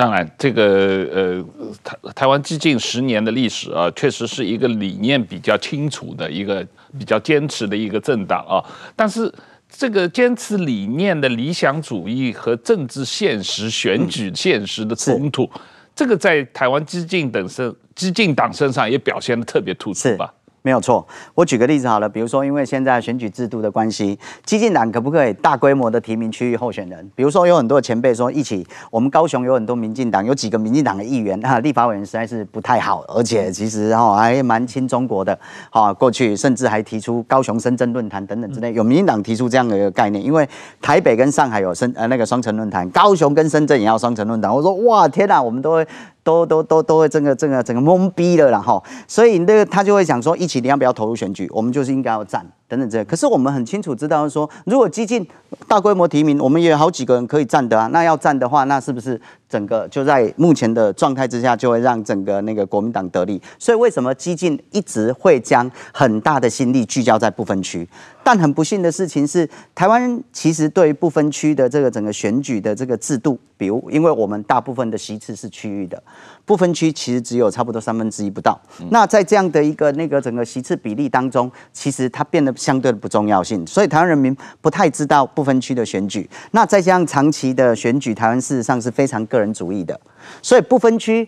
当然，这个呃，台台湾激进十年的历史啊，确实是一个理念比较清楚的一个比较坚持的一个政党啊。但是，这个坚持理念的理想主义和政治现实、选举现实的冲突，嗯、这个在台湾激进等身激进党身上也表现的特别突出吧。没有错，我举个例子好了，比如说，因为现在选举制度的关系，激进党可不可以大规模的提名区域候选人？比如说，有很多的前辈说，一起，我们高雄有很多民进党，有几个民进党的议员啊，立法委员实在是不太好，而且其实哈还蛮亲中国的，哈，过去甚至还提出高雄深圳论坛等等之类，有民进党提出这样的一个概念，因为台北跟上海有深呃那个双城论坛，高雄跟深圳也要双城论坛，我说哇天哪，我们都会。都都都都会整个整个整个懵逼了，然后，所以那个他就会想说，一起你要不要投入选举？我们就是应该要战。等等这些。可是我们很清楚知道说，如果激进大规模提名，我们也有好几个人可以站的啊。那要站的话，那是不是整个就在目前的状态之下，就会让整个那个国民党得利？所以为什么激进一直会将很大的心力聚焦在不分区？但很不幸的事情是，台湾其实对于不分区的这个整个选举的这个制度，比如因为我们大部分的席次是区域的，不分区其实只有差不多三分之一不到。那在这样的一个那个整个席次比例当中，其实它变得相对的不重要性，所以台湾人民不太知道不分区的选举。那再加上长期的选举，台湾事实上是非常个人主义的，所以不分区。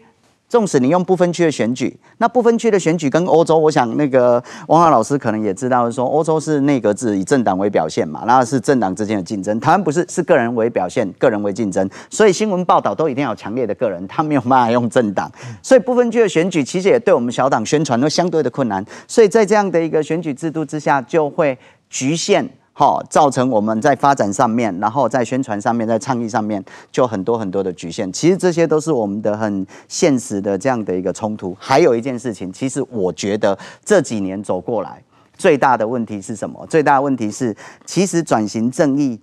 纵使你用不分区的选举，那不分区的选举跟欧洲，我想那个汪浩老师可能也知道，说欧洲是内阁制，以政党为表现嘛，然后是政党之间的竞争。台湾不是，是个人为表现，个人为竞争，所以新闻报道都一定要有强烈的个人，他没有办法用政党。所以不分区的选举其实也对我们小党宣传都相对的困难。所以在这样的一个选举制度之下，就会局限。好，造成我们在发展上面，然后在宣传上面，在倡议上面，就很多很多的局限。其实这些都是我们的很现实的这样的一个冲突。还有一件事情，其实我觉得这几年走过来，最大的问题是什么？最大的问题是，其实转型正义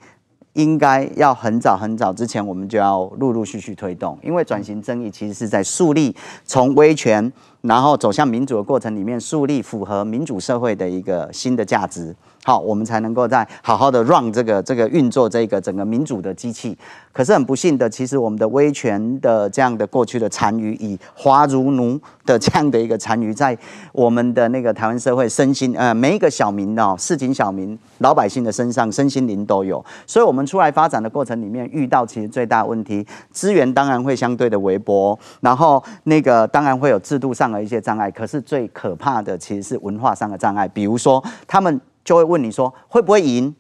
应该要很早很早之前，我们就要陆陆续续推动，因为转型正义其实是在树立从威权，然后走向民主的过程里面，树立符合民主社会的一个新的价值。好，我们才能够再好好的让这个这个运作这个整个民主的机器。可是很不幸的，其实我们的威权的这样的过去的残余，以华如奴的这样的一个残余，在我们的那个台湾社会身心呃每一个小民哦，市井小民老百姓的身上身心灵都有。所以，我们出来发展的过程里面，遇到其实最大问题，资源当然会相对的微薄，然后那个当然会有制度上的一些障碍。可是最可怕的其实是文化上的障碍，比如说他们。就会问你说会不会赢？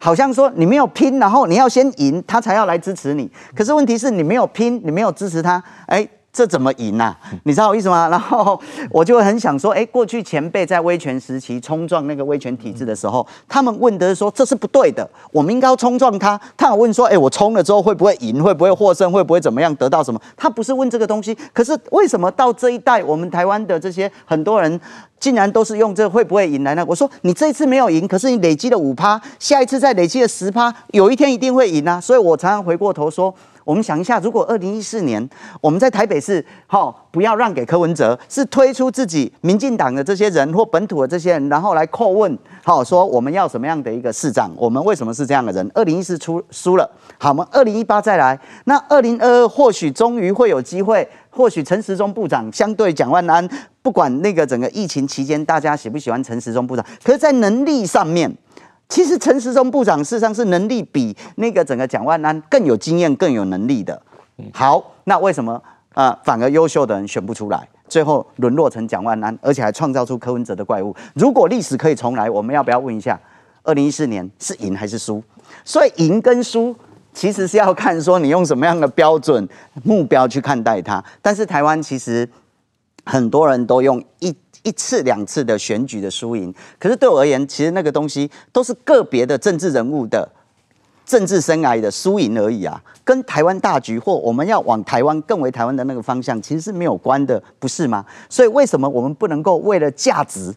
好像说你没有拼，然后你要先赢，他才要来支持你。可是问题是你没有拼，你没有支持他，哎。这怎么赢啊？你知道我意思吗？然后我就很想说，哎，过去前辈在威权时期冲撞那个威权体制的时候，他们问的是说这是不对的，我们应该要冲撞他。他有问说，哎，我冲了之后会不会赢？会不会获胜？会不会怎么样？得到什么？他不是问这个东西。可是为什么到这一代，我们台湾的这些很多人竟然都是用这会不会赢来呢？我说你这一次没有赢，可是你累积了五趴，下一次再累积了十趴，有一天一定会赢啊！所以我常常回过头说。我们想一下，如果二零一四年我们在台北市，好，不要让给柯文哲，是推出自己民进党的这些人或本土的这些人，然后来叩问，好，说我们要什么样的一个市长？我们为什么是这样的人？二零一四出输了，好，我们二零一八再来，那二零二二或许终于会有机会，或许陈时中部长相对蒋万安，不管那个整个疫情期间大家喜不喜欢陈时中部长，可是，在能力上面。其实陈时中部长事实上是能力比那个整个蒋万安更有经验、更有能力的。好，那为什么啊、呃、反而优秀的人选不出来，最后沦落成蒋万安，而且还创造出柯文哲的怪物？如果历史可以重来，我们要不要问一下，二零一四年是赢还是输？所以赢跟输其实是要看说你用什么样的标准、目标去看待它。但是台湾其实很多人都用一。一次两次的选举的输赢，可是对我而言，其实那个东西都是个别的政治人物的政治生涯的输赢而已啊，跟台湾大局或我们要往台湾更为台湾的那个方向，其实是没有关的，不是吗？所以为什么我们不能够为了价值？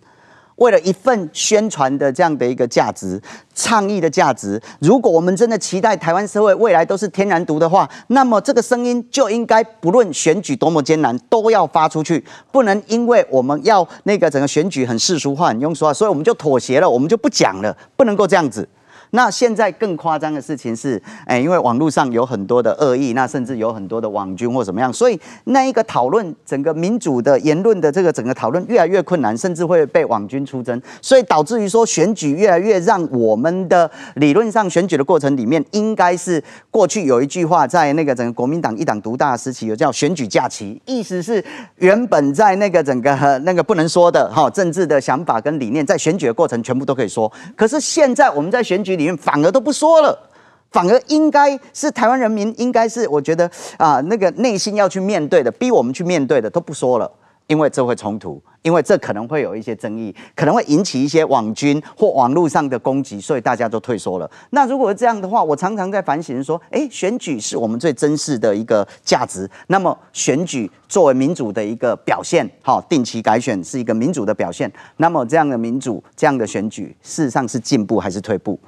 为了一份宣传的这样的一个价值、倡议的价值，如果我们真的期待台湾社会未来都是天然毒的话，那么这个声音就应该不论选举多么艰难，都要发出去，不能因为我们要那个整个选举很世俗化、很庸俗化，所以我们就妥协了，我们就不讲了，不能够这样子。那现在更夸张的事情是，哎，因为网络上有很多的恶意，那甚至有很多的网军或怎么样，所以那一个讨论整个民主的言论的这个整个讨论越来越困难，甚至会被网军出征，所以导致于说选举越来越让我们的理论上选举的过程里面，应该是过去有一句话，在那个整个国民党一党独大的时期，有叫选举假期，意思是原本在那个整个 那个不能说的哈政治的想法跟理念，在选举的过程全部都可以说，可是现在我们在选举里。反而都不说了，反而应该是台湾人民，应该是我觉得啊，那个内心要去面对的，逼我们去面对的都不说了。因为这会冲突，因为这可能会有一些争议，可能会引起一些网军或网络上的攻击，所以大家都退缩了。那如果这样的话，我常常在反省说，诶，选举是我们最珍视的一个价值。那么选举作为民主的一个表现，好，定期改选是一个民主的表现。那么这样的民主，这样的选举，事实上是进步还是退步？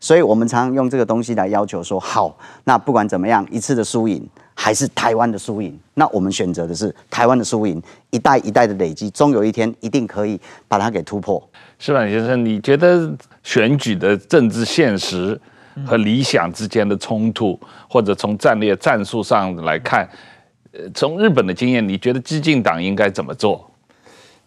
所以我们常用这个东西来要求说，好，那不管怎么样，一次的输赢。还是台湾的输赢，那我们选择的是台湾的输赢，一代一代的累积，终有一天一定可以把它给突破。矢板先生，你觉得选举的政治现实和理想之间的冲突，或者从战略战术上来看，呃，从日本的经验，你觉得激进党应该怎么做？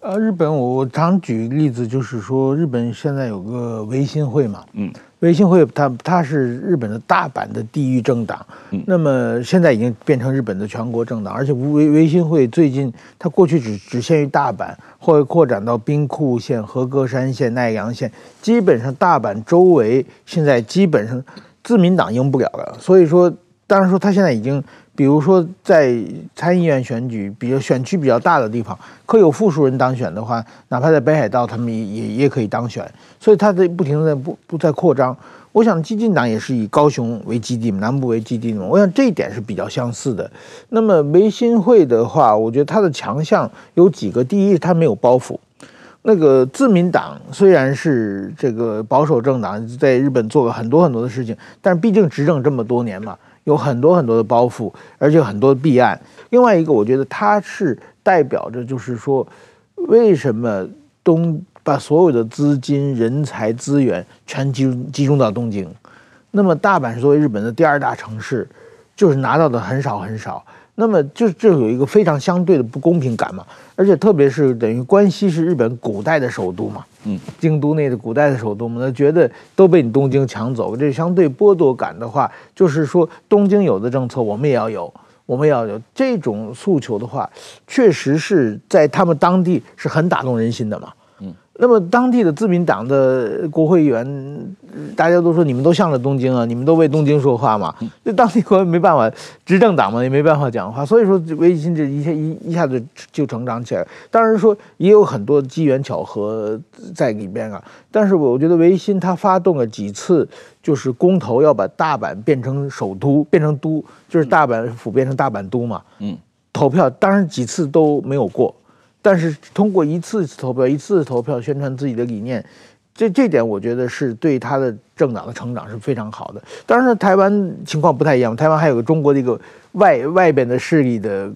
呃，日本我常举例子，就是说日本现在有个维新会嘛，嗯。维新会，它它是日本的大阪的地域政党，那么现在已经变成日本的全国政党，而且维维新会最近，它过去只只限于大阪，或扩展到兵库县、和歌山县、奈良县，基本上大阪周围现在基本上自民党赢不了了，所以说，当然说他现在已经。比如说，在参议院选举，比如选区比较大的地方，可有复数人当选的话，哪怕在北海道，他们也也也可以当选。所以，他在不停的在不不在扩张。我想，激进党也是以高雄为基地，南部为基地嘛。我想这一点是比较相似的。那么维新会的话，我觉得它的强项有几个：第一，它没有包袱。那个自民党虽然是这个保守政党，在日本做了很多很多的事情，但是毕竟执政这么多年嘛。有很多很多的包袱，而且很多的弊案。另外一个，我觉得它是代表着，就是说，为什么东把所有的资金、人才、资源全集中集中到东京？那么大阪是作为日本的第二大城市，就是拿到的很少很少。那么就这有一个非常相对的不公平感嘛。而且特别是等于关西是日本古代的首都嘛。嗯，京都内的古代的首都嘛，那觉得都被你东京抢走，这相对剥夺感的话，就是说东京有的政策我们也要有，我们要有这种诉求的话，确实是在他们当地是很打动人心的嘛。那么当地的自民党的国会议员，大家都说你们都向着东京啊，你们都为东京说话嘛。那当地国没办法，执政党嘛也没办法讲话，所以说维新这一下一一下子就成长起来。当然说也有很多机缘巧合在里边啊。但是我觉得维新他发动了几次，就是公投要把大阪变成首都，变成都，就是大阪府变成大阪都嘛。嗯，投票当然几次都没有过。但是通过一次次投票，一次投票宣传自己的理念，这这点我觉得是对他的政党的成长是非常好的。当然，台湾情况不太一样，台湾还有个中国的一个外外边的势力的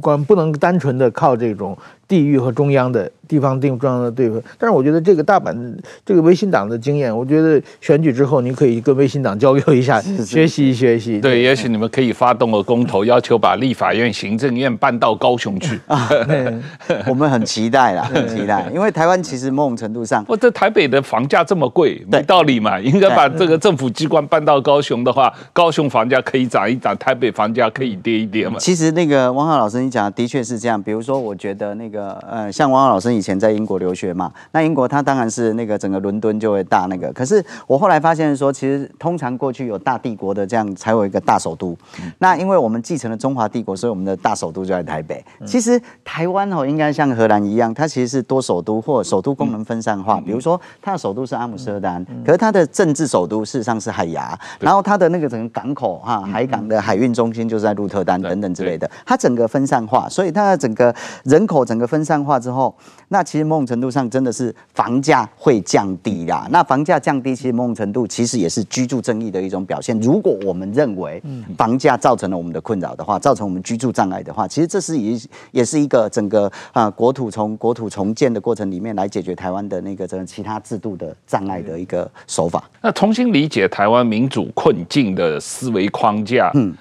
关，不能单纯的靠这种。地域和中央的地方定中央的对付，但是我觉得这个大阪这个维新党的经验，我觉得选举之后你可以跟维新党交流一下，学习学习。对，也许你们可以发动个公投，要求把立法院、行政院搬到高雄去。啊，我们很期待啦，很期待，因为台湾其实某种程度上，我这台北的房价这么贵，没道理嘛，应该把这个政府机关搬到高雄的话，高雄房价可以涨一涨，台北房价可以跌一跌嘛。其实那个汪浩老师你讲的的确是这样，比如说我觉得那个。呃，像汪老师以前在英国留学嘛，那英国他当然是那个整个伦敦就会大那个。可是我后来发现说，其实通常过去有大帝国的这样才有一个大首都。那因为我们继承了中华帝国，所以我们的大首都就在台北。其实台湾哦，应该像荷兰一样，它其实是多首都或首都功能分散化。比如说，它的首都是阿姆斯特丹，可是它的政治首都事实上是海牙。然后它的那个整个港口哈，海港的海运中心就是在鹿特丹等等之类的。它整个分散化，所以它的整个人口整个分散化之后，那其实某种程度上真的是房价会降低啦。那房价降低，其实某种程度其实也是居住正义的一种表现。如果我们认为房价造成了我们的困扰的话，造成我们居住障碍的话，其实这是也也是一个整个啊国土从国土重建的过程里面来解决台湾的那个这个其他制度的障碍的一个手法。那重新理解台湾民主困境的思维框架，嗯，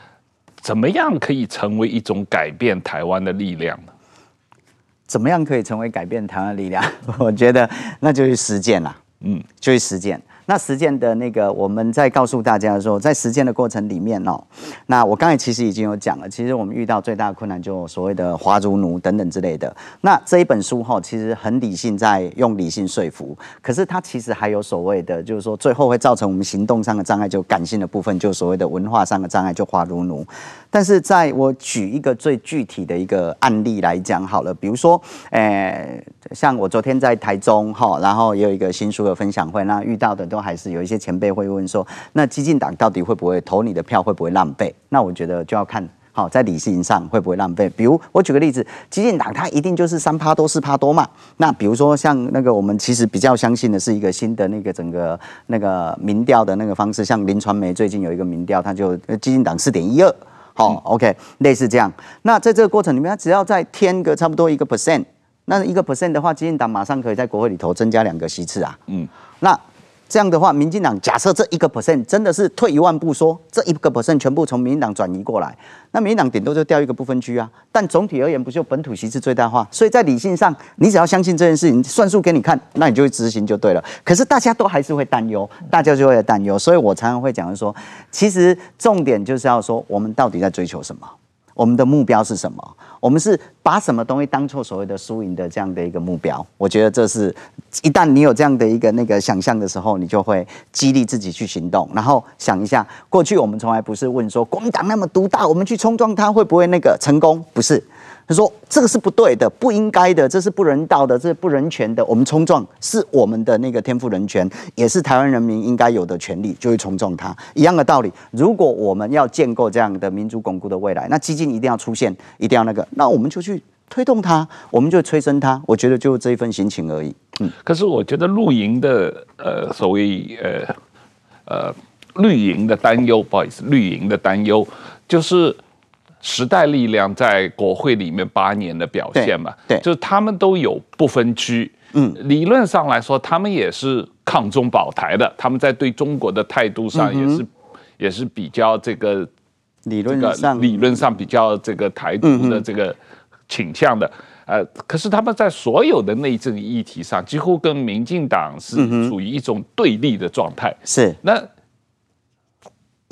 怎么样可以成为一种改变台湾的力量呢？怎么样可以成为改变台湾力量？我觉得那就是实践了，嗯，就是实践。那实践的那个，我们在告诉大家的时候，在实践的过程里面哦，那我刚才其实已经有讲了，其实我们遇到最大的困难就所谓的华如奴等等之类的。那这一本书哈，其实很理性，在用理性说服，可是它其实还有所谓的，就是说最后会造成我们行动上的障碍，就感性的部分，就所谓的文化上的障碍，就华如奴。但是在我举一个最具体的一个案例来讲好了，比如说，诶，像我昨天在台中哈，然后也有一个新书的分享会，那遇到的。都还是有一些前辈会问说，那激进党到底会不会投你的票会不会浪费？那我觉得就要看好在理性上会不会浪费。比如我举个例子，激进党它一定就是三趴多四趴多嘛。那比如说像那个我们其实比较相信的是一个新的那个整个那个民调的那个方式，像林传媒最近有一个民调，它就激进党四点一二，好，OK，类似这样。那在这个过程里面，它只要再添个差不多一个 percent，那一个 percent 的话，激进党马上可以在国会里头增加两个席次啊。嗯，那。这样的话，民进党假设这一个 percent 真的是退一万步说，这一个 percent 全部从民进党转移过来，那民进党顶多就掉一个不分区啊。但总体而言，不就本土席次最大化？所以在理性上，你只要相信这件事情，算数给你看，那你就会执行就对了。可是大家都还是会担忧，大家就会担忧。所以我常常会讲说，其实重点就是要说，我们到底在追求什么？我们的目标是什么？我们是把什么东西当做所谓的输赢的这样的一个目标？我觉得这是一旦你有这样的一个那个想象的时候，你就会激励自己去行动。然后想一下，过去我们从来不是问说国民党那么独大，我们去冲撞它会不会那个成功？不是。他说：“这个是不对的，不应该的，这是不人道的，这是不人权的。我们冲撞是我们的那个天赋人权，也是台湾人民应该有的权利，就会冲撞它。一样的道理，如果我们要建构这样的民主巩固的未来，那基金一定要出现，一定要那个，那我们就去推动它，我们就催生它。我觉得就这一份心情而已。嗯，可是我觉得绿营的呃所谓呃呃绿营的担忧，不好意思，绿营的担忧就是。”时代力量在国会里面八年的表现嘛，对，对。就是他们都有不分区，嗯，理论上来说，他们也是抗中保台的，他们在对中国的态度上也是，嗯、也是比较这个理论上。理论上比较这个台独的这个倾向的，嗯，呃，可是他们在所有的内政议题上，几乎跟民进党是处于一种对立的状态，是。那。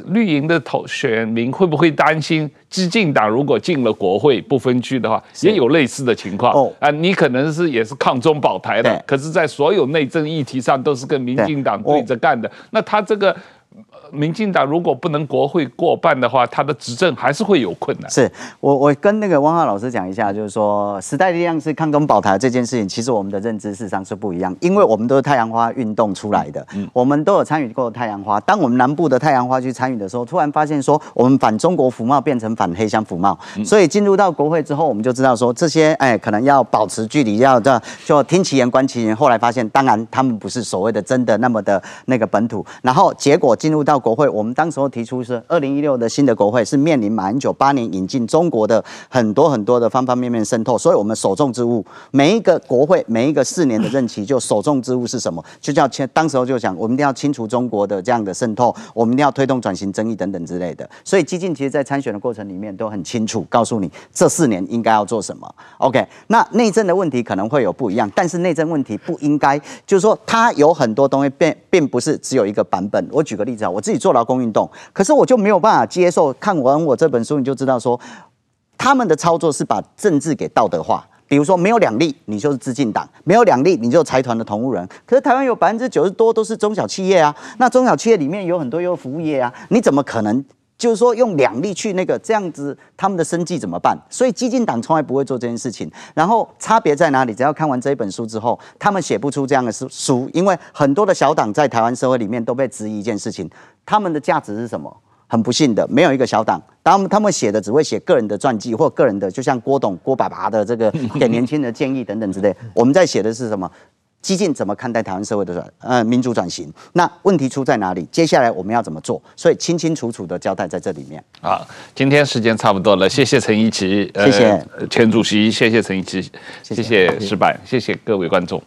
绿营的投选民会不会担心，激进党如果进了国会不分区的话，也有类似的情况？哦，啊，你可能是也是抗中保台的，可是，在所有内政议题上都是跟民进党对着干的，那他这个。民进党如果不能国会过半的话，他的执政还是会有困难。是我我跟那个汪浩老师讲一下，就是说时代力量是抗中保台这件事情，其实我们的认知事实上是不一样，因为我们都是太阳花运动出来的，嗯，我们都有参与过太阳花。当我们南部的太阳花去参与的时候，突然发现说我们反中国服贸变成反黑箱服贸，所以进入到国会之后，我们就知道说这些哎可能要保持距离，要这就听其言观其言。后来发现，当然他们不是所谓的真的那么的那个本土，然后结果进入到。国会，我们当时候提出是二零一六的新的国会是面临马英九八年引进中国的很多很多的方方面面渗透，所以我们首重之务，每一个国会每一个四年的任期就首重之务是什么？就叫清，当时候就讲我们一定要清除中国的这样的渗透，我们一定要推动转型正义等等之类的。所以基进其实在参选的过程里面都很清楚告诉你这四年应该要做什么。OK，那内政的问题可能会有不一样，但是内政问题不应该就是说它有很多东西并并不是只有一个版本。我举个例子啊，我。自自己做劳工运动，可是我就没有办法接受。看完我这本书，你就知道说，他们的操作是把政治给道德化。比如说，没有两例，你就是资进党；没有两例，你就财团的同路人。可是台湾有百分之九十多都是中小企业啊，那中小企业里面有很多又服务业啊，你怎么可能？就是说用两例去那个这样子，他们的生计怎么办？所以激进党从来不会做这件事情。然后差别在哪里？只要看完这一本书之后，他们写不出这样的书书，因为很多的小党在台湾社会里面都被质疑一件事情：他们的价值是什么？很不幸的，没有一个小党，他们他们写的只会写个人的传记或个人的，就像郭董郭爸爸的这个 给年轻人建议等等之类。我们在写的是什么？激进怎么看待台湾社会的转呃民主转型？那问题出在哪里？接下来我们要怎么做？所以清清楚楚的交代在这里面。好，今天时间差不多了，谢谢陈怡棋，谢谢、呃、前主席，谢谢陈怡棋，谢谢石板，谢谢各位观众。